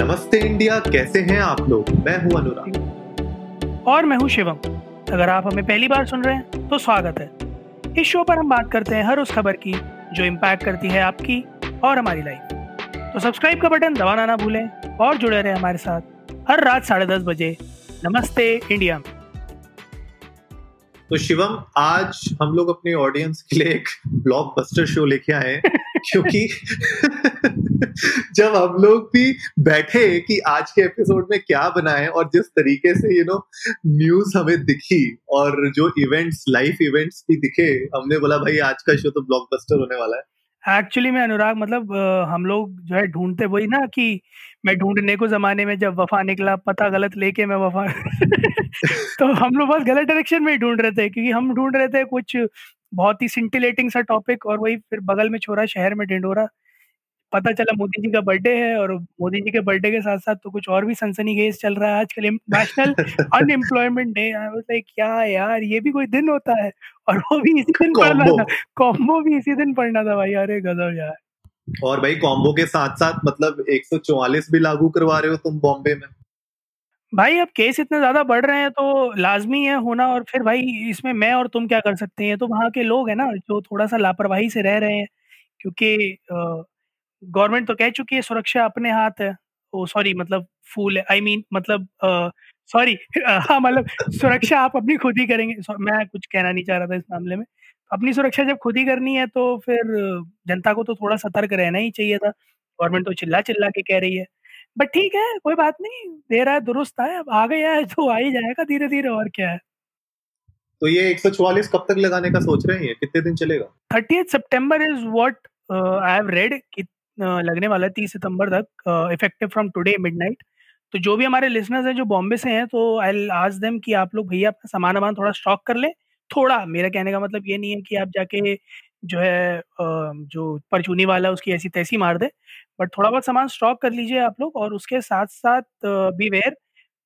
नमस्ते इंडिया कैसे हैं आप लोग? मैं हूँ अनुराग। और मैं हूँ शिवम। अगर आप हमें पहली बार सुन रहे हैं तो स्वागत है। इस शो पर हम बात करते हैं हर उस खबर की जो इम्पैक्ट करती है आपकी और हमारी लाइफ तो सब्सक्राइब का बटन दबाना ना भूलें और जुड़े रहे हमारे साथ हर रात साढ़े दस बजे। नमस्ते इंडिया। में तो शिवम आज हम लोग अपने ऑडियंस के लिए एक ब्लॉकबस्टर शो लेके आए क्योंकि जब हम लोग भी बैठे कि आज के एपिसोड में क्या बनाए और जिस तरीके से यू नो न्यूज़ हमें दिखी और जो इवेंट्स लाइफ इवेंट्स भी दिखे, हमने बोला, भाई, आज का शो तो ब्लॉकबस्टर होने वाला है. एक्चुअली में अनुराग मतलब हम लोग जो है ढूंढते वही ना कि मैं ढूँढने को जमाने में जब वफा निकला, पता गलत लेके मैं वफा तो हम लोग बस गलत डायरेक्शन में ही ढूंढ रहे थे क्योंकि हम ढूंढ रहे थे कुछ बहुत ही सिंटिलेटिंग सा टॉपिक और वही फिर बगल में छोरा शहर में ढिंडोरा पता चला मोदी जी का बर्थडे है और मोदी जी के बर्थडे के साथ साथ तो कुछ और भी सनसनी केस चल रहा है आजकल national unemployment day. I was like क्या यार ये भी कोई दिन होता है? और वो भी इसी दिन पढ़ना था कॉम्बो भी इसी दिन पढ़ना था भाई। अरे गजब यार। और भाई कॉम्बो के साथ साथ मतलब 144 भी लागू करवा रहे हो तुम बॉम्बे में? भाई अब केस इतने ज़्यादा बढ़ रहे हैं तो लाजमी है होना और फिर भाई इसमें मैं और तुम क्या कर सकते हैं? तो वहाँ के लोग हैं ना जो थोड़ा सा लापरवाही से रह रहे हैं क्योंकि गवर्नमेंट तो कह चुकी है सुरक्षा अपने हाथ है। ओ सॉरी मतलब फूल है आई I मीन mean, मतलब सॉरी हाँ मतलब सुरक्षा आप अपनी खुद ही करेंगे। मैं कुछ कहना नहीं चाह रहा था इस मामले में। अपनी सुरक्षा जब खुद ही करनी है तो फिर जनता को तो थोड़ा सतर्क रहना ही चाहिए था। गवर्नमेंट तो चिल्ला चिल्ला के कह रही है। बट ठीक है कोई बात नहीं दे रहा है दुरुस्त है अब आ गया है तो आ ही जाएगा धीरे धीरे और क्या है? तो ये 144 कब तक लगाने का सोच रहे हैं कितने दिन चलेगा? Thirty September is what I have raid लगने वाला है तीस सितंबर तक इफ़ेक्टिव फ्रॉम टुडे मिडनाइट तो जो भी हमारे लिसनर्स हैं जो बॉम्बे से हैं तो आई आज देम कि आप लोग भैया अपना सामान वामान थोड़ा स्टॉक कर लें। थोड़ा, मेरा कहने का मतलब ये नहीं है कि आप जाके जो है जो परचूनी वाला उसकी ऐसी तैसी मार दे बट थोड़ा बहुत सामान स्टॉक कर लीजिए आप लोग और उसके साथ साथ बी वेयर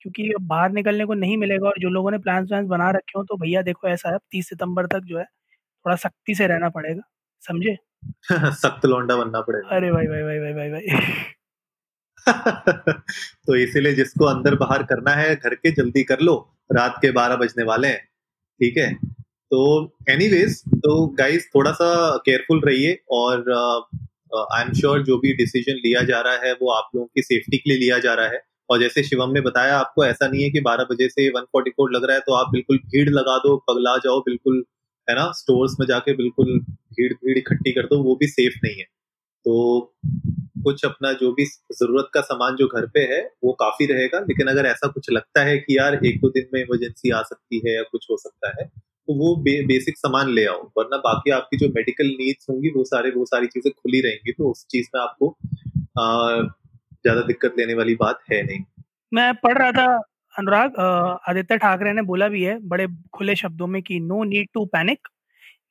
क्योंकि बाहर निकलने को नहीं मिलेगा और जो लोगों ने प्लान व्लान बना रखे हो तो भैया देखो ऐसा है तीस सितंबर तक जो है, थोड़ा सख्ती से रहना पड़ेगा, समझे? सख्त लौंडा बनना पड़ेगा। अरे भाई भाई भाई भाई भाई भाई। तो इसीलिए जिसको अंदर बाहर करना है घर के जल्दी कर लो। रात के बारह बजने वाले हैं ठीक है? तो एनीवेज तो गाइस थोड़ा सा केयरफुल रहिए और आई एम श्योर जो भी डिसीज़न लिया जा रहा है वो आप लोगों की सेफ्टी के लिए लिया जा रहा है। और जैसे शिवम ने बताया आपको ऐसा नहीं है कि 12 बजे से 144 लग रहा है तो आप बिल्कुल भीड़ लगा दो पगला जाओ बिल्कुल है ना? स्टोर्स में जाके बिल्कुल भीड़ भीड़ इकट्ठी कर दो वो भी सेफ़ नहीं है। तो कुछ अपना जो भी ज़रूरत का सामान जो घर पे है वो काफ़ी रहेगा लेकिन अगर ऐसा कुछ लगता है कि यार एक दो दिन में इमरजेंसी आ सकती है या कुछ हो सकता है तो वो बे, बेसिक सामान ले आओ वरना बाकी आपकी जो मेडिकल नीड्स होंगी वो सारे वो सारी चीज़ें खुली रहेंगी तो उस चीज़ में आपको ज़्यादा दिक्कत लेने वाली बात है नहीं। मैं पढ़ रहा था अनुराग आदित्य ठाकरे ने बोला भी है, बड़े खुले शब्दों में कि no need to panic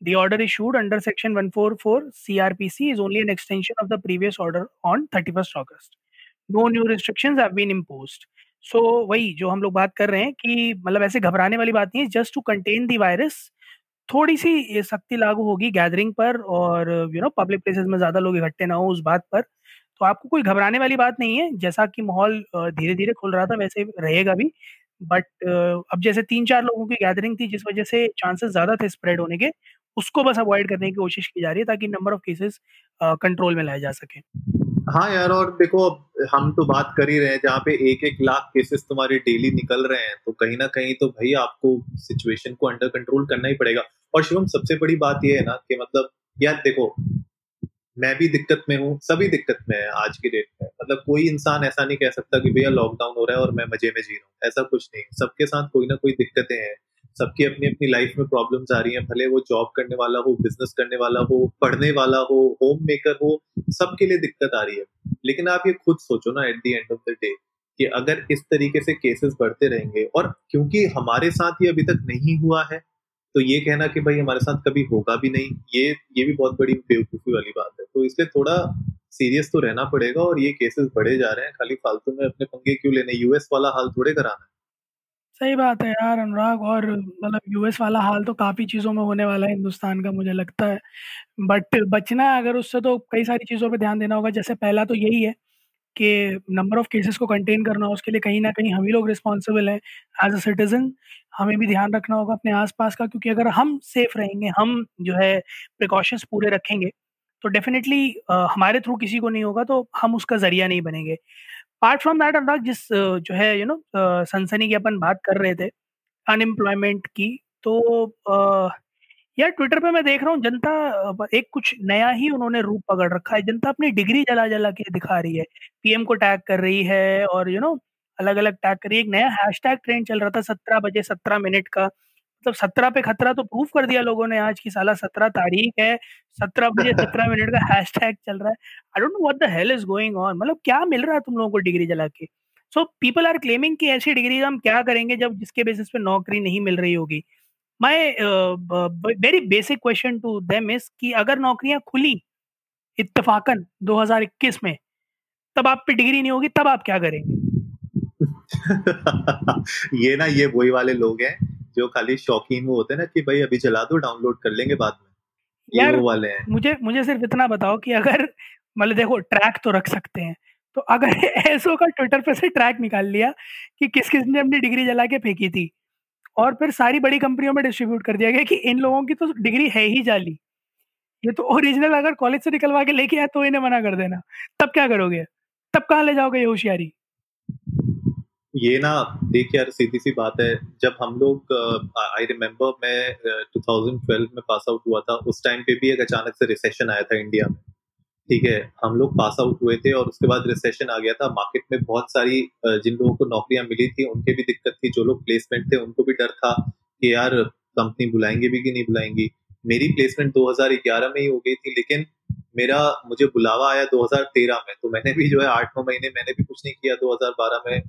The order issued under Section 144 CRPC is only an extension of the previous order on 31st August. No new restrictions have been imposed. So वही जो हम लोग बात कर रहे हैं कि मतलब ऐसे घबराने वाली बात नहीं है just to contain the virus थोड़ी सी सख्ती लागू होगी गैदरिंग पर और यू नो पब्लिक प्लेसेस में ज़्यादा लोग इकट्ठे ना हो उस बात पर तो आपको कोई घबराने वाली बात नहीं है, जैसा कि माहौल धीरे धीरे खुल रहा था, वैसे रहेगा भी। बट अब जैसे तीन चार लोगों की गैदरिंग थी, जिस वजह से चांसेस ज़्यादा थे स्प्रेड होने के, उसको बस अवॉइड करने की कोशिश की जा रही है, ताकि नंबर ऑफ़ केसेस कंट्रोल में लाए जा सके। हाँ यार, और देखो, अब हम तो बात कर ही रहे हैं, जहाँ पे एक एक लाख केसेस तुम्हारे डेली निकल रहे हैं तो कहीं ना कहीं तो भाई आपको सिचुएशन को अंडर कंट्रोल करना ही पड़ेगा। और शिवम, सबसे बड़ी बात यह है ना कि मतलब यार देखो मैं भी दिक्कत में हूँ सभी दिक्कत में है आज की डेट में। मतलब कोई इंसान ऐसा नहीं कह सकता कि भैया लॉकडाउन हो रहा है और मैं मज़े में जी रहा हूँ ऐसा कुछ नहीं। सबके साथ कोई ना कोई दिक्कतें हैं सबकी अपनी अपनी लाइफ में प्रॉब्लम्स आ रही हैं भले वो जॉब करने वाला हो बिज़नेस करने वाला हो पढ़ने वाला हो होम मेकर हो सबके लिए दिक्कत आ रही है। लेकिन आप ये खुद सोचो ना at the end of the day कि अगर इस तरीके से केसेस बढ़ते रहेंगे और क्योंकि हमारे साथ ये अभी तक नहीं हुआ है तो ये कहना कि भाई हमारे साथ कभी होगा भी नहीं, ये ये भी बहुत बड़ी बेवकूफ़ी वाली बात है। तो इसलिए थोड़ा सीरियस तो रहना पड़ेगा और ये केसेस बढ़े जा रहे हैं। खाली फालतू में अपने पंगे क्यों लेने? यूएस वाला हाल थोड़े कराना सही बात है यार अनुराग, और मतलब यूएस वाला हाल तो काफ़ी चीज़ों में होने वाला है हिंदुस्तान का, मुझे लगता है। बट बचना है अगर उससे तो कई सारी चीज़ों पे ध्यान देना होगा, जैसे पहला तो यही है कि नंबर ऑफ़ केसेस को कंटेन करना, उसके लिए कहीं ना कहीं हम ही लोग रिस्पॉन्सिबल हैं एज अ सिटीजन हमें भी ध्यान रखना होगा अपने आसपास का, क्योंकि अगर हम सेफ़ रहेंगे, हम जो है प्रिकॉशंस पूरे रखेंगे तो डेफिनेटली हमारे थ्रू किसी को नहीं होगा तो हम उसका ज़रिया नहीं बनेंगे। पार्ट फ्रॉम दैट अनुराग, जिस जो है यू नो सनसनी की अपन बात कर रहे थे अनएम्प्लॉयमेंट की तो यार ट्विटर पे मैं देख रहा हूँ जनता एक कुछ नया ही उन्होंने रूप पकड़ रखा है। जनता अपनी डिग्री जला जला के दिखा रही है। पीएम को टैग कर रही है और यू नो अलग अलग टैग कर रही है। एक नया हैशटैग ट्रेंड चल रहा था सत्रह बजे सत्रह मिनट का। मतलब सत्रह पे खतरा तो प्रूफ कर दिया लोगों ने आज की साला सत्रह तारीख है सत्रह बजे सत्रह मिनट का हैश टैग चल रहा है। I don't know what the hell is going on मतलब क्या मिल रहा है तुम लोगों को डिग्री जला के? सो पीपल आर क्लेमिंग कि ऐसी डिग्री हम क्या करेंगे जब जिसके बेसिस पे नौकरी नहीं मिल रही होगी? My very basic question to them is कि अगर नौकरियाँ खुली इत्तेफाकन 2021 में तब आप पे डिग्री नहीं होगी तब आप क्या करेंगे? ये ना ये वही वाले लोग हैं जो खाली शौकीन वो होते हैं ना कि भाई अभी चला दो डाउनलोड कर लेंगे बाद में। यार वो वाले हैं। मुझे मुझे सिर्फ़ इतना बताओ कि अगर मतलब देखो ट्रैक तो रख सकते हैं तो अगर ऐसो का ट्विटर पे से ट्रैक निकाल लिया कि किस किस ने अपनी डिग्री जला के फेंकी थी और फिर सारी बड़ी कंपनियों में डिस्ट्रीब्यूट कर दिया गया कि इन लोगों की तो डिग्री है ही जाली। ये तो ओरिजिनल अगर कॉलेज से निकलवा के लेके आए तो इन्हें मना कर देना। तब क्या करोगे? तब कहाँ ले जाओगे ये होशियारी? ये ना देख यार सीधी सी बात है जब हम लोग आई रिमेम्बर मैं uh, 2012 में पास आउट हुआ था उस टाइम पे भी एक अचानक से रिसेशन आया था इंडिया में। ठीक है, हम लोग पास आउट हुए थे और उसके बाद रिसेशन आ गया था। मार्केट में बहुत सारी जिन लोगों को नौकरियाँ मिली थी, उनके भी दिक्कत थी। जो लोग प्लेसमेंट थे, उनको भी डर था कि यार कंपनी बुलाएँगे भी कि नहीं बुलाएँगी। मेरी प्लेसमेंट 2011 में ही हो गई थी, लेकिन मेरा, मुझे बुलावा आया 2013 में। तो मैंने भी जो है, आठ नौ महीने मैंने भी कुछ नहीं किया 2012 में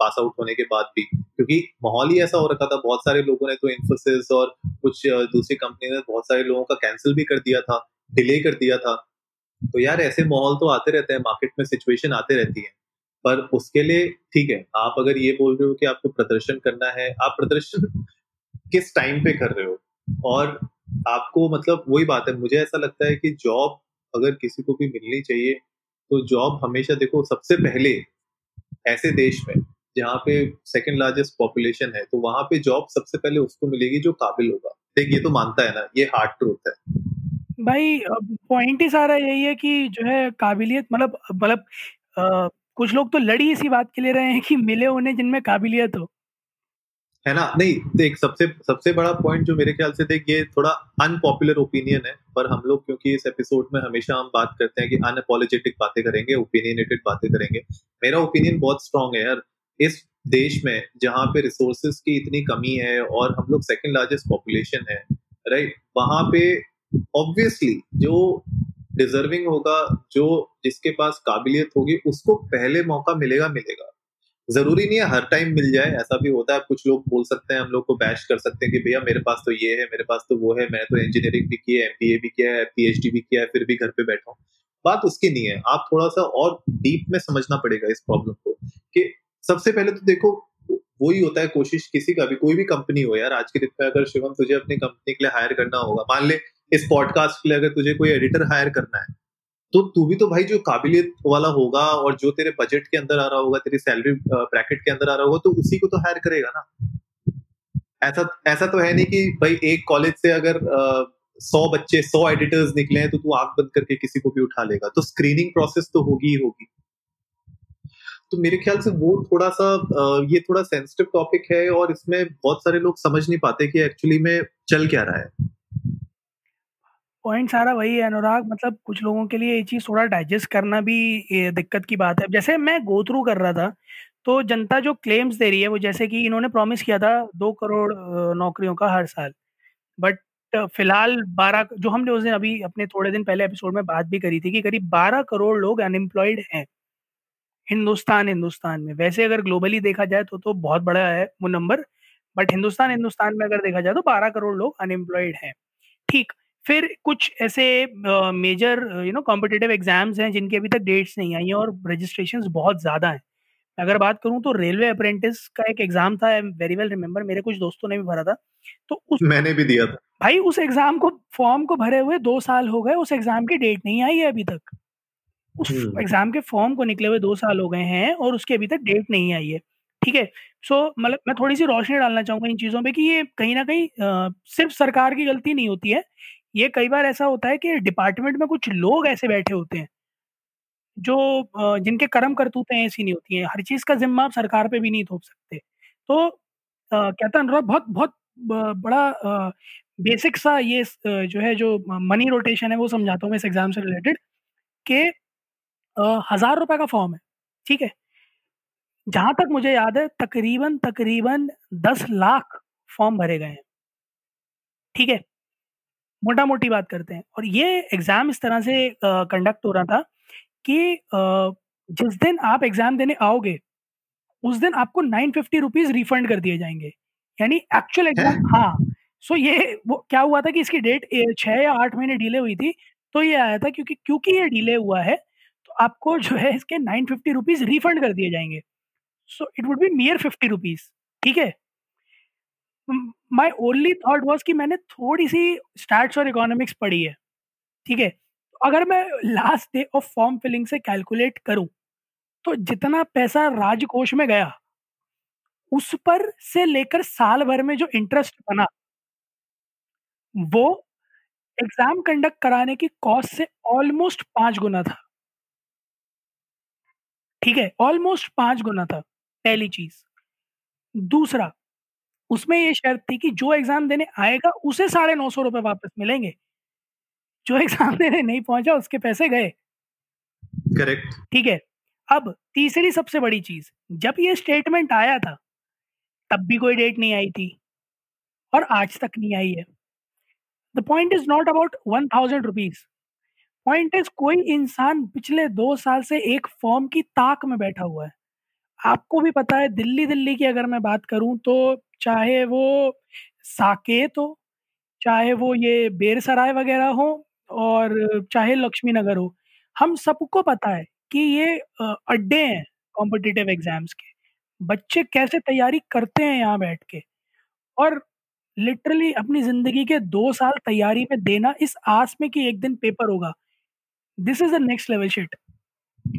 पास आउट होने के बाद भी। क्योंकि माहौल ही ऐसा हो रखा था, बहुत सारे लोगों ने तो इन्फोसिस और कुछ दूसरी कंपनी ने बहुत सारे लोगों का कैंसिल भी कर दिया था डिले कर दिया था। तो यार ऐसे माहौल तो आते रहते हैं मार्केट में सिचुएशन आते रहती है। पर उसके लिए ठीक है, आप अगर ये बोल रहे हो कि आपको प्रदर्शन करना है, आप प्रदर्शन किस टाइम पे कर रहे हो? और आपको मतलब वही बात है, मुझे ऐसा लगता है कि जॉब अगर किसी को भी मिलनी चाहिए तो जॉब हमेशा देखो सबसे पहले ऐसे देश में, जहाँ पे सेकंड लार्जेस्ट पॉपुलेशन है तो वहाँ पे जॉब सबसे पहले उसको मिलेगी जो काबिल होगा। देख, ये तो मानता है ना, ये हार्ड ट्रूथ है। भाई पॉइंट ही सारा यही है कि जो है काबिलियत मतलब मतलब कुछ लोग तो लड़ी इसी बात के लिए रहे हैं कि मिले उन्हें जिनमें काबिलियत हो। है ना? नहीं, देख, सबसे सबसे बड़ा पॉइंट जो मेरे ख्याल से देख, ये थोड़ा अनपॉपुलर ओपिनियन है, पर हम लोग, क्योंकि इस एपिसोड में हमेशा हम बात करते हैं कि अनअपोलोजेटिक बातें करेंगे ओपिनियनेटेड बातें करेंगे। मेरा ओपिनियन बहुत स्ट्रांग है यार। इस देश में जहाँ पे रिसोर्सेज की इतनी कमी है और हम लोग सेकंड लार्जेस्ट पॉपुलेशन है राइट वहाँ पे ऑब्वियसली जो डिजर्विंग होगा, जो जिसके पास काबिलियत होगी, उसको पहले मौका मिलेगा मिलेगा। ज़रूरी नहीं है हर टाइम मिल जाए, ऐसा भी होता है, कुछ लोग बोल सकते हैं, हम लोग को बैश कर सकते हैं कि भैया, मेरे पास तो ये है, मेरे पास तो वो है, मैंने तो इंजीनियरिंग भी की है एमबीए भी किया है पीएचडी भी किया है, फिर भी घर पे बैठा हूँ। बात उसकी नहीं है, आप थोड़ा सा और डीप में समझना पड़ेगा इस प्रॉब्लम को कि सबसे पहले तो देखो वही होता है कोशिश किसी का भी, कोई भी कंपनी हो यार, आज के दिन में अगर शिवम तुझे अपनी कंपनी के लिए हायर करना होगा, मान ले इस पॉडकास्ट के लिए अगर तुझे कोई एडिटर हायर करना है तो तू भी तो भाई जो काबिलियत वाला होगा और जो तेरे बजट के अंदर आ रहा होगा, तेरी सैलरी ब्रैकेट के अंदर आ रहा होगा तो उसी को तो हायर करेगा ना। ऐसा ऐसा तो है नहीं कि भाई एक कॉलेज से अगर सौ बच्चे, सौ एडिटर्स निकले हैं तो तू आँख बंद करके किसी को भी उठा लेगा। तो स्क्रीनिंग प्रोसेस तो होगी ही होगी। तो मेरे ख्याल से वो थोड़ा सा ये थोड़ा सेंसिटिव टॉपिक है और इसमें बहुत सारे लोग समझ नहीं पाते कि एक्चुअली में चल क्या रहा है। पॉइंट सारा वही है, अनुराग मतलब कुछ लोगों के लिए ये चीज़ थोड़ा डाइजेस्ट करना भी दिक्कत की बात है। जैसे मैं गो थ्रू कर रहा था तो जनता जो क्लेम्स दे रही है, वो जैसे कि इन्होंने प्रॉमिस किया था दो करोड़ नौकरियों का हर साल। बट फ़िलहाल बारह जो हमने उस दिन अभी अपने थोड़े दिन पहले एपिसोड में बात भी करी थी कि करीब बारह करोड़ लोग अनएम्प्लॉयड हैं। हिंदुस्तान हिंदुस्तान में। वैसे अगर ग्लोबली देखा जाए तो तो बहुत बड़ा है वो नंबर बट हिंदुस्तान हिंदुस्तान में अगर देखा जाए तो बारह करोड़ लोग अनएम्प्लॉयड हैं। ठीक फिर कुछ ऐसे major you know competitive exams हैं जिनकी अभी तक डेट्स नहीं आई हैं और रजिस्ट्रेशन बहुत ज़्यादा हैं। अगर बात करूँ तो रेलवे अप्रेंटिस का एक एग्ज़ाम था वेरी वेल रिमेम्बर मेरे कुछ दोस्तों ने भी भरा था। तो उस मैंने भी दिया था। भाई उस एग्ज़ाम को फॉर्म को भरे हुए दो साल हो गए उस एग्ज़ाम की डेट नहीं आई है अभी तक। उस एग्ज़ाम। के फॉर्म को निकले हुए दो साल हो गए हैं और उसकी अभी तक डेट नहीं आई है ठीक है? सो मतलब मैं थोड़ी सी रोशनी डालना चाहूँगा इन चीज़ों पे कि ये कहीं ना कहीं सिर्फ़ सरकार की गलती नहीं होती है। ये कई बार ऐसा होता है कि डिपार्टमेंट में कुछ लोग ऐसे बैठे होते हैं जो जिनके कर्म करतूतें ऐसी नहीं होती हैं। हर चीज़ का जिम्मा आप सरकार पे भी नहीं थोप सकते। तो था अनुराग बहुत बहुत बड़ा बेसिक सा ये जो है जो मनी रोटेशन है वो समझाता हूँ मैं इस एग्ज़ाम से रिलेटेड कि हज़ार रुपए का फॉर्म है ठीक है? जहाँ तक मुझे याद है तकरीबन तकरीबन दस लाख फॉर्म भरे गए हैं ठीक है? मोटा मोटी बात करते हैं। और ये एग्ज़ाम इस तरह से कंडक्ट हो रहा था कि जिस दिन आप एग्ज़ाम देने आओगे उस दिन आपको नाइन फिफ्टी रुपीज़ रिफंड कर दिए जाएँगे। यानी एक्चुअल एग्ज़ाम हाँ। सो ये वो क्या हुआ था कि इसकी डेट छः या आठ महीने डिले हुई थी तो ये आया था क्योंकि क्योंकि ये डिले हुआ है आपको जो है इसके नाइन फिफ्टी रुपीज़ रिफंड कर दिए जाएँगे। So it would be near fifty rupees ठीक है? माय ओनली थॉट वाज कि मैंने थोड़ी सी स्टैट्स और इकोनॉमिक्स पढ़ी है, ठीक है? अगर मैं last day of form filling से कैलकुलेट करूँ तो जितना पैसा राजकोष में गया, उस पर से लेकर साल भर में जो इंटरेस्ट बना, वो एग्ज़ाम कंडक्ट कराने की कॉस्ट से ऑलमोस्ट पाँच गुना था। ठीक है ऑलमोस्ट पाँच गुना था पहली चीज़। दूसरा उसमें ये शर्त थी कि जो एग्ज़ाम देने आएगा उसे साढ़े नौ सौ रुपए वापस मिलेंगे। जो एग्ज़ाम देने नहीं पहुँचा उसके पैसे गए। करेक्ट ठीक है अब तीसरी सबसे बड़ी चीज़ जब ये स्टेटमेंट आया था तब भी कोई डेट नहीं आई थी और आज तक नहीं आई है। The point is not about one thousand rupees point is कोई इंसान पिछले दो साल से एक फॉर्म की ताक में बैठा हुआ है। आपको भी पता है दिल्ली दिल्ली की अगर मैं बात करूँ तो चाहे वो साकेत हो, चाहे वो ये बेरसराय वगैरह हो, और चाहे लक्ष्मी नगर हो, हम सबको पता है कि ये अड्डे हैं कॉम्पिटिटिव एग्ज़ाम्स के। बच्चे कैसे तैयारी करते हैं यहाँ बैठ के? और लिटरली अपनी ज़िंदगी के दो साल तैयारी में देना इस आस में कि एक दिन पेपर होगा। This is the next level shit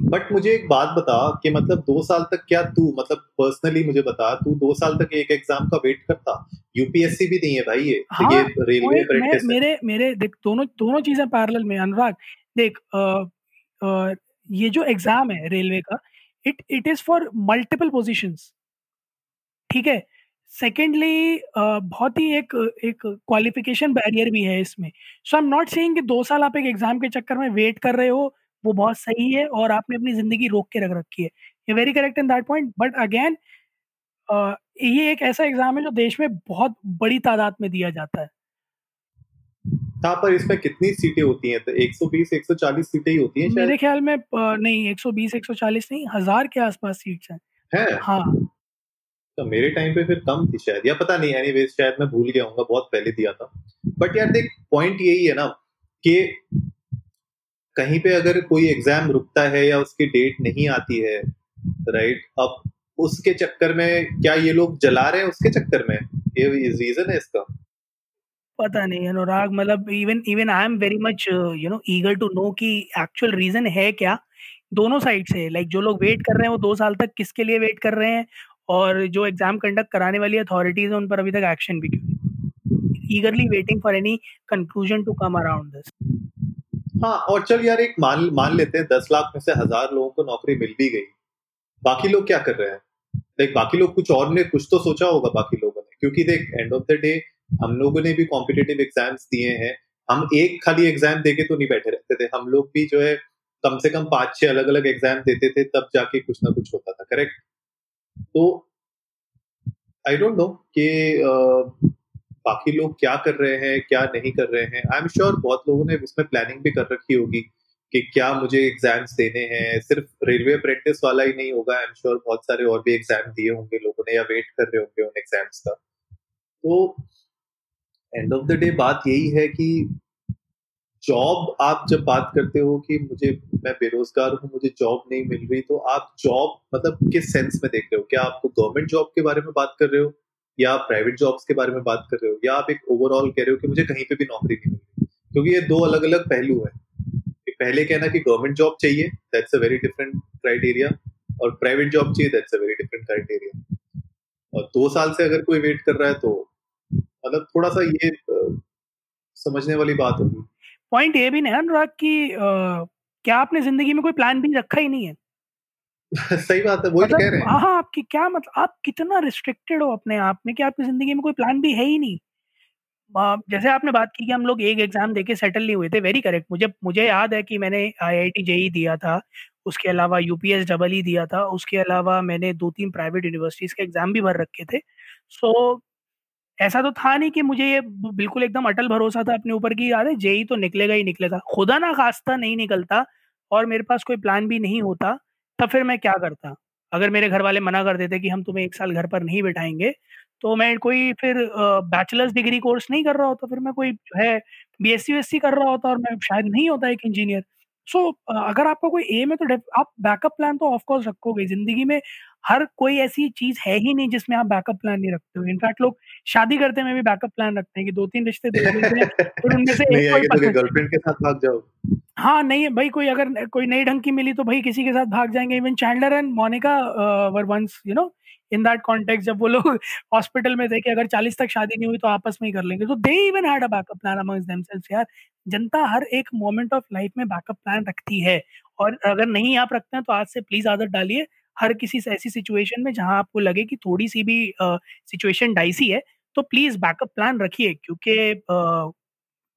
but मुझे एक बात बता कि मतलब दो साल तक क्या तू मतलब पर्सनली मुझे बता तू दो साल तक एक एग्ज़ाम का वेट करता यूपीएससी भी नहीं है भाई ये। हाँ, ये रेलवे मेरे मेरे देख दोनों दोनों चीज़ें पैरेलल में अनुराग। देख आ, आ, ये जो एग्ज़ाम है रेलवे का it it is for multiple positions ठीक है? सेकेंडली बहुत ही एक एक क्वालिफिकेशन बैरियर भी है इसमें। So I am not saying कि दो साल आप एक एग्ज़ाम के चक्कर में वेट कर रहे हो वो बहुत सही है और आपने अपनी ज़िंदगी रोक के रख रखी है। ये very correct in that point but again ये एक ऐसा एग्ज़ाम है जो देश में बहुत बड़ी तादाद में दिया जाता है। यहाँ पर इसमें कितनी सीटें होती हैं? तो 120 140 सीटें ही होती हैं मेरे ख्याल में नहीं 120 140 नहीं हज़ार के आसपास सीट्स हैं। है? हाँ। तो मेरे टाइम पे फिर कम थी शायद या पता नहीं एनीवेज शायद मैं भूल गया हूँ बहुत पहले दिया था। बट यार देख पॉइंट यही है ना कि कहीं पे अगर कोई एग्ज़ाम रुकता है या उसकी डेट नहीं आती है राइट अब उसके चक्कर में क्या ये लोग जला रहे हैं उसके चक्कर में? ये रीजन है इसका। पता नहीं अनुराग मतलब even even I am very much you know eager to know कि एक्चुअल रीजन है क्या? दोनों साइड से लाइक like, जो लोग वेट कर रहे हैं वो दो साल तक किसके लिए वेट कर रहे हैं? और जो एग्ज़ाम कंडक्ट कराने वाली अथॉरिटीज है, उन पर अभी तक एक्शन भी क्यों eagerly waiting for any conclusion to come around this हाँ और चल यार, एक मान मान लेते हैं, दस लाख में से हज़ार लोगों को नौकरी मिल भी गई। बाकी लोग क्या कर रहे हैं? देख, बाकी लोग कुछ और ने कुछ तो सोचा होगा बाकी लोगों ने। क्योंकि देख एंड ऑफ़ द डे हम लोगों ने भी कॉम्पिटेटिव एग्ज़ाम्स दिए हैं। हम एक खाली एग्ज़ाम देके तो नहीं बैठे रहते थे। हम लोग भी जो है, कम से कम पाँच छह अलग अलग एग्ज़ाम देते थे, तब जाके कुछ ना कुछ होता था करेक्ट तो आई डोंट नो कि बाकी लोग क्या कर रहे हैं, क्या नहीं कर रहे हैं। आई एम श्योर बहुत लोगों ने इसमें प्लानिंग भी कर रखी होगी कि क्या मुझे एग्ज़ाम्स देने हैं। सिर्फ़ रेलवे अप्रेंटिस वाला ही नहीं होगा आई एम श्योर बहुत सारे और भी एग्ज़ाम दिए होंगे लोगों ने या वेट कर रहे होंगे उन एग्ज़ाम्स का। तो एंड ऑफ़ द डे बात यही है कि जॉब आप जब बात करते हो कि मुझे, मैं बेरोजगार हूँ, मुझे जॉब नहीं मिल रही तो आप जॉब मतलब किस सेंस में देख रहे हो? क्या आपको गवर्नमेंट जॉब के बारे में बात कर रहे हो? या प्राइवेट जॉब्स के बारे में बात कर रहे हो? या आप एक ओवरऑल कह रहे हो कि मुझे कहीं पे भी नौकरी नहीं मिल रही? क्योंकि ये दो अलग अलग पहलू हैं। पहले कहना कि गवर्नमेंट जॉब चाहिए that's a very different criteria और प्राइवेट जॉब चाहिए that's a very different criteria और दो साल से अगर कोई वेट कर रहा है तो मतलब थोड़ा सा ये समझने वाली बात होगी। पॉइंट ये भी नहीं अनुराग कि क्या आपने ज़िंदगी में कोई प्लान भी रखा ही नहीं है? सही बात है वही तो कह रहे हैं। हाँ आपकी क्या मतलब आप कितना रिस्ट्रिक्टेड हो अपने आप में कि आपकी ज़िंदगी में कोई प्लान भी है ही नहीं। जैसे आपने बात की कि हम लोग एक एग्ज़ाम देके सेटल नहीं हुए थे वेरी करेक्ट मुझे मुझे याद है कि मैंने आईआईटी जेई दिया था उसके अलावा यूपीएस डबल ई दिया था उसके अलावा मैंने दो तीन प्राइवेट यूनिवर्सिटीज के एग्ज़ाम भी भर रखे थे। सो ऐसा तो था नहीं कि मुझे ये बिल्कुल एकदम अटल भरोसा था अपने ऊपर की यार जेई तो निकलेगा ही निकलेगा। खुदा ना खास्ता नहीं निकलता और मेरे पास कोई प्लान भी नहीं होता, तब फिर मैं क्या करता? अगर मेरे घर वाले मना कर देते कि हम तुम्हें एक साल घर पर नहीं बैठाएँगे तो मैं कोई फिर बैचलर्स डिग्री कोर्स नहीं कर रहा होता, फिर मैं कोई जो है बी एस सी कर रहा होता और मैं शायद नहीं होता एक इंजीनियर सो so, अगर आपका कोई एम है तो आप बैकअप प्लान तो ऑफकोर्स रखोगे। ज़िंदगी में हर कोई ऐसी चीज़ है ही नहीं जिसमें आप बैकअप प्लान नहीं रखते हो। इनफैक्ट लोग शादी करते में भी बैकअप प्लान रखते हैं कि दो तीन रिश्ते दे उनमें से एक कोई तो गर्लफ्रेंड के साथ भाग जाओ। हाँ नहीं भाई कोई अगर कोई नई ढंग की मिली तो भाई किसी के साथ भाग जाएँगे। Even Chandler and Monica were once you know in that context जब वो लोग हॉस्पिटल में थे कि अगर 40 तक शादी नहीं हुई तो आपस में ही कर लेंगे। तो they even had a backup plan amongst themselves यार। जनता हर एक मोमेंट ऑफ़ लाइफ में बैकअप प्लान रखती है। और अगर नहीं आप रखते हैं तो आज से प्लीज़ आदत डालिए हर किसी से ऐसी सिचुएशन में जहाँ आपको लगे कि थोड़ी सी भी सिचुएशन uh, डाइसी है तो प्लीज़ बैकअप प्लान रखिए। क्योंकि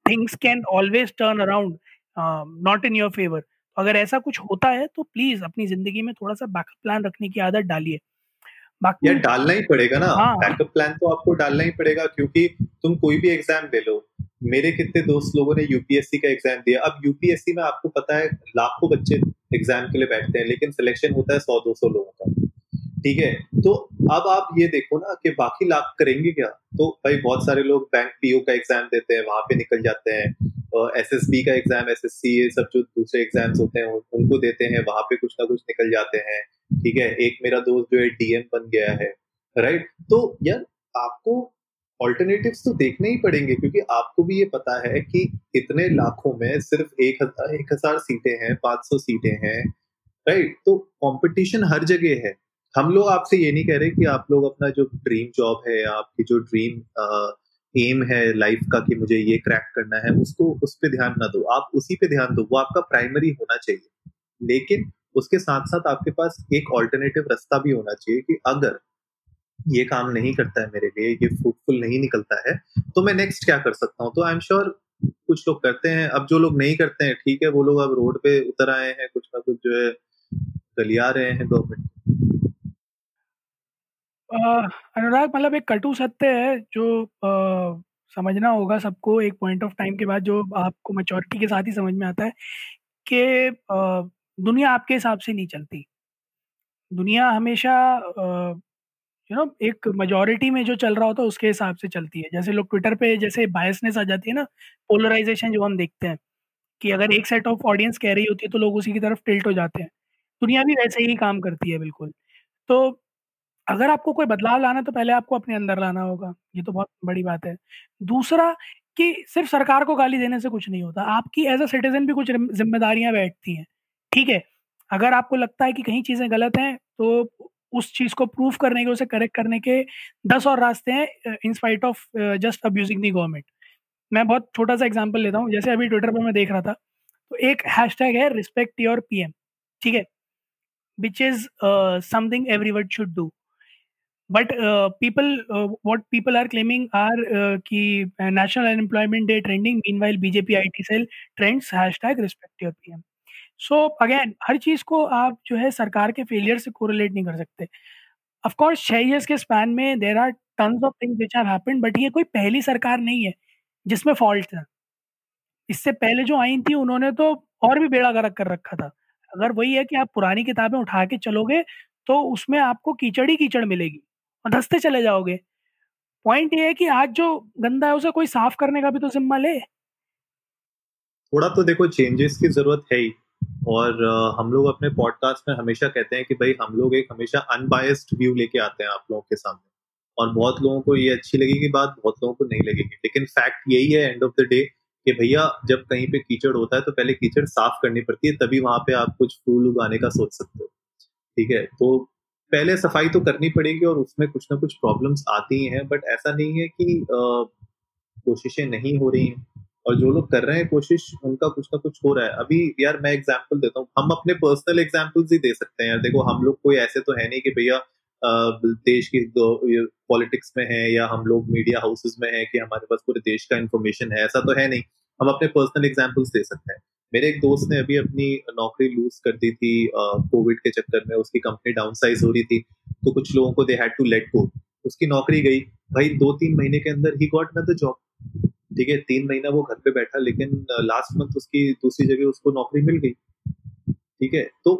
things can always turn around not in your favour अगर ऐसा कुछ होता है तो प्लीज़ अपनी ज़िंदगी में थोड़ा सा बैकअप प्लान रखने की आदत डालिए। यार डालना ही पड़ेगा ना। हाँ। बैकअप प्लान तो आपको डालना ही पड़ेगा क्योंकि तुम कोई भी एग्ज़ाम ले लो। मेरे कितने दोस्त लोगों ने यूपीएससी का एग्ज़ाम दिया। अब यूपीएससी में आपको पता है लाखों बच्चे एग्ज़ाम के लिए बैठते हैं लेकिन सिलेक्शन होता है सौ दो सौ लोगों का। ठीक है? तो अब आप ये देखो ना कि बाकी लाख करेंगे क्या? तो भाई बहुत सारे लोग बैंक पीओ का एग्ज़ाम देते हैं वहाँ पे निकल जाते हैं। एस एस बी का एग्ज़ाम एस एस सी ये सब जो दूसरे एग्ज़ाम्स होते हैं उनको देते हैं, वहाँ पे कुछ ना कुछ निकल जाते हैं, ठीक है? एक मेरा दोस्त जो है डीएम बन गया है राइट तो यार, आपको ऑल्टरनेटिव्स तो देखने ही पड़ेंगे, क्योंकि आपको भी ये पता है कि इतने लाखों में सिर्फ़ एक हज़ार एक हज़ार सीटें हैं, पाँच सौ सीटें हैं राइट तो कंपटीशन हर जगह है। हम लोग आपसे ये नहीं कह रहे कि आप लोग अपना जो ड्रीम जॉब है, आपकी जो ड्रीम एम है लाइफ का कि मुझे ये क्रैक करना है, उसको उस पर ध्यान ना दो। आप उसी पे ध्यान दो, वो आपका प्राइमरी होना चाहिए। लेकिन उसके साथ साथ आपके पास एक ऑल्टरनेटिव रास्ता भी होना चाहिए कि अगर ये काम नहीं करता है मेरे लिए, ये फ्रूटफुल नहीं निकलता है तो मैं नेक्स्ट क्या कर सकता हूँ? तो आई एम श्योर कुछ लोग करते हैं। अब जो लोग नहीं करते हैं, ठीक है, वो लोग अब रोड पे उतर आए हैं, कुछ ना कुछ जो है, गलिया रहे हैं गवर्नमेंट अनुराग मतलब एक कटु सत्य है जो आ, समझना होगा सबको एक पॉइंट ऑफ़ टाइम के बाद जो आपको मैच्योरिटी के साथ ही समझ में आता है कि दुनिया आपके हिसाब से नहीं चलती। दुनिया हमेशा यू नो एक मेजोरिटी में जो चल रहा होता है उसके हिसाब से चलती है। जैसे लोग ट्विटर पे जैसे बायसनेस आ जाती है ना पोलराइजेशन जो हम देखते हैं कि अगर एक सेट ऑफ़ ऑडियंस कह रही होती है तो लोग उसी की तरफ़ टिल्ट हो जाते हैं। दुनिया भी वैसे ही काम करती है बिल्कुल। तो अगर आपको कोई बदलाव लाना तो पहले आपको अपने अंदर लाना होगा। ये तो बहुत बड़ी बात है। दूसरा, कि सिर्फ़ सरकार को गाली देने से कुछ नहीं होता। आपकी एज अ सिटीजन भी कुछ जिम्मेदारियाँ बैठती हैं। ठीक है? अगर आपको लगता है कि कहीं चीज़ें गलत हैं तो उस चीज़ को प्रूफ करने के, उसे करेक्ट करने के दस और रास्ते हैं in spite of just abusing the government मैं बहुत छोटा सा एग्ज़ाम्पल लेता हूँ। जैसे अभी ट्विटर पर मैं देख रहा था तो एक हैशटैग है रिस्पेक्ट योर पीएम ठीक है? Which is something every should do but people what people are claiming are कि national unemployment day trending mean while BJP I T cell trends hashtag respect your P M so again हर चीज़ को आप जो है सरकार के failure से correlate नहीं कर सकते। ऑफकोर्स छः ईयर्स के स्पैन में there are tons of things which have happened but ये कोई पहली सरकार नहीं है, जिसमें फॉल्ट था। इससे पहले जो आई थी, उन्होंने तो और भी बेड़ा गर्क कर रखा था। अगर वही है कि आप पुरानी किताबें उठा के चलोगे तो उसमें आपको कीचड़ ही कीचड़ मिलेगी। और धसते चले जाओगे। पॉइंट ये है कि आज जो गंदा है, उसे कोई साफ़ करने का भी तो जिम्मा ले। थोड़ा तो देखो चेंजेस की ज़रूरत है ही। और हम लोग अपने पॉडकास्ट में हमेशा कहते हैं कि भाई, हम लोग एक हमेशा अनबायस्ड व्यू लेके आते हैं आप लोगों के सामने। और बहुत लोगों को ये अच्छी लगेगी बात, बहुत लोगों को नहीं लगेगी। लेकिन फैक्ट यही है एंड ऑफ़ द डे कि भैया, जब कहीं पे कीचड़ होता है तो पहले कीचड़ साफ़ करनी पड़ती है, तभी वहाँ पे आप कुछ फूल उगाने का सोच सकते हो। ठीक है? तो पहले सफ़ाई तो करनी पड़ेगी और उसमें कुछ ना कुछ प्रॉब्लम्स आती हैं बट ऐसा नहीं है कि कोशिशें नहीं हो रही हैं। और जो लोग कर रहे हैं कोशिश, उनका कुछ ना कुछ हो रहा है। अभी यार मैं एग्ज़ाम्पल देता हूँ। हम अपने पर्सनल एग्जाम्पल्स ही दे सकते हैं। यार देखो, हम लोग कोई ऐसे तो है नहीं कि भैया देश की पॉलिटिक्स में है या हम लोग मीडिया हाउसेस में है कि हमारे पास पूरे देश का इन्फॉर्मेशन है। ऐसा तो है नहीं। हम अपने पर्सनल एग्जाम्पल्स दे सकते हैं। मेरे एक दोस्त ने अभी अपनी नौकरी लूज कर दी थी कोविड के चक्कर में, उसकी कंपनी डाउन साइज़ हो रही थी तो कुछ लोगों को they had to let go उसकी नौकरी गई। भाई दो तीन महीने के अंदर ही गॉट अनदर जॉब ठीक है, तीन महीना वो घर पे बैठा, लेकिन लास्ट मंथ उसकी दूसरी जगह उसको नौकरी मिल गई। ठीक है तो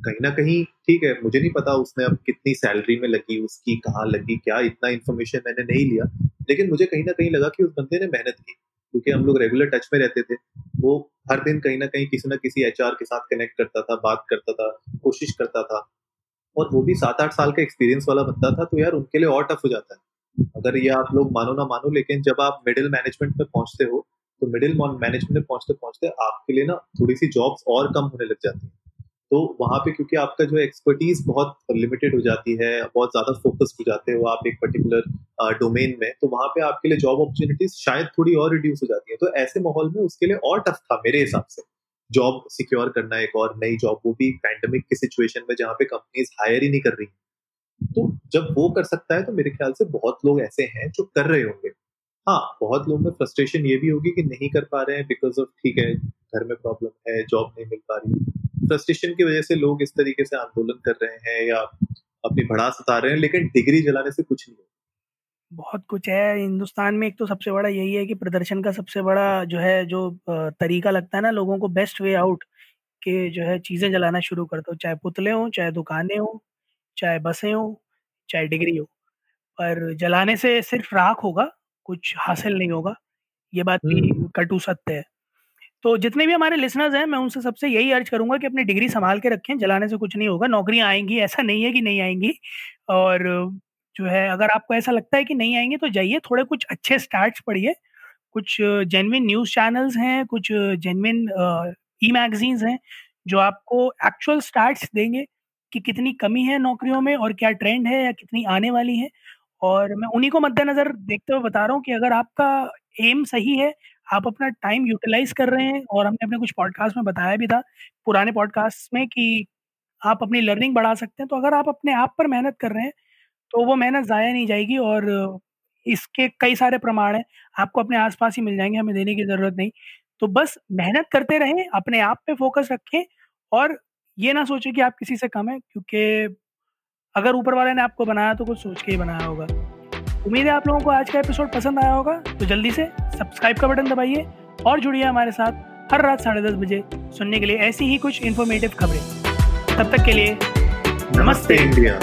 कहीं ना कहीं ठीक है, मुझे नहीं पता उसने अब कितनी सैलरी में लगी, उसकी कहाँ लगी, क्या इतना इन्फॉर्मेशन मैंने नहीं लिया, लेकिन मुझे कहीं ना कहीं लगा कि उस बंदे ने मेहनत की। क्योंकि हम लोग रेगुलर टच में रहते थे, वो हर दिन कहीं ना कहीं किसी ना किसी एचआर के साथ कनेक्ट करता था, बात करता था, कोशिश करता था। और वो भी सात आठ साल का एक्सपीरियंस वाला बंदा था तो यार उनके लिए और टफ हो जाता है। अगर ये आप लोग मानो ना मानो, लेकिन जब आप मिडिल मैनेजमेंट में पहुँचते हो तो मिडिल मैनेजमेंट में पहुँचते पहुँचते आपके लिए ना थोड़ी सी जॉब्स और कम होने लग जाती है। तो वहाँ पे क्योंकि आपका जो एक्सपर्टीज बहुत लिमिटेड हो जाती है, बहुत ज़्यादा फोकस्ड हो जाते हो आप एक पर्टिकुलर डोमेन में तो वहाँ पे आपके लिए जॉब अपॉर्चुनिटीज़ शायद थोड़ी और रिड्यूस हो जाती है। तो ऐसे माहौल में उसके लिए और टफ था मेरे हिसाब से। जॉब सिक्योर करना एक और नई जॉब वो भी पैंडमिक की सिचुएशन में जहाँ पे कंपनीज़ हायर ही नहीं कर रही तो जब वो कर सकता है तो मेरे ख्याल से बहुत लोग ऐसे हैं जो कर रहे होंगे। हाँ बहुत लोगों में फ्रस्ट्रेशन ये भी होगी कि नहीं कर पा रहे हैं बिकॉज़ ऑफ़ ठीक है, घर में प्रॉब्लम है जॉब नहीं मिल पा रही। फ्रस्ट्रेशन की वजह से लोग इस तरीके से आंदोलन कर रहे हैं या अपनी भड़ास उतार रहे हैं लेकिन डिग्री जलाने से कुछ नहीं बहुत कुछ है। हिंदुस्तान में एक तो सबसे बड़ा यही है कि प्रदर्शन का सबसे बड़ा जो है जो तरीका लगता है ना लोगों को बेस्ट वे आउट के जो है चीज़ें जलाना शुरू कर दो। चाहे पुतले हों चाहे दुकानें हों चाहे बसें हों चाहे डिग्री हो। पर जलाने से सिर्फ़ राख होगा कुछ हासिल नहीं होगा। ये बात भी हम्म। कटु सत्य है। तो जितने भी हमारे लिसनर्स हैं मैं उनसे सबसे यही अर्ज़ करूँगा कि अपनी डिग्री संभाल के रखें। जलाने से कुछ नहीं होगा। नौकरियाँ आएँगी ऐसा नहीं है कि नहीं आएँगी। और जो है अगर आपको ऐसा लगता है कि नहीं आएँगे तो जाइए थोड़े कुछ अच्छे स्टार्ट पढ़िए। कुछ जेनविन न्यूज़ चैनल्स हैं कुछ जेनविन ई मैगजीन्स हैं जो आपको एक्चुअल स्टार्ट्स देंगे कि कितनी कमी है नौकरियों में और क्या ट्रेंड है या कितनी आने वाली है। और मैं उन्हीं को मद्देनज़र देखते हुए बता रहा हूँ कि अगर आपका एम सही है, आप अपना टाइम यूटिलाइज़ कर रहे हैं और हमने अपने कुछ पॉडकास्ट में बताया भी था, पुराने पॉडकास्ट में कि आप अपनी लर्निंग बढ़ा सकते हैं। तो अगर आप अपने आप पर मेहनत कर रहे हैं, तो वो मेहनत ज़ाया नहीं जाएगी और इसके कई सारे प्रमाण हैं, आपको अपने आस-पास ही मिल जाएँगे हमें देने की ज़रूरत नहीं। तो बस मेहनत करते रहें, अपने आप पे फ़ोकस रखें और ये ना सोचें कि आप किसी से कम हैं क्योंकि अगर ऊपर वाले ने आपको बनाया तो कुछ सोच के ही बनाया होगा उम्मीद है आप लोगों को आज का एपिसोड पसंद आया होगा। तो जल्दी से सब्सक्राइब का बटन दबाइए और जुड़िए हमारे साथ हर रात साढ़े दस बजे सुनने के लिए ऐसी ही कुछ इन्फॉर्मेटिव खबरें। तब तक के लिए नमस्ते इंडिया।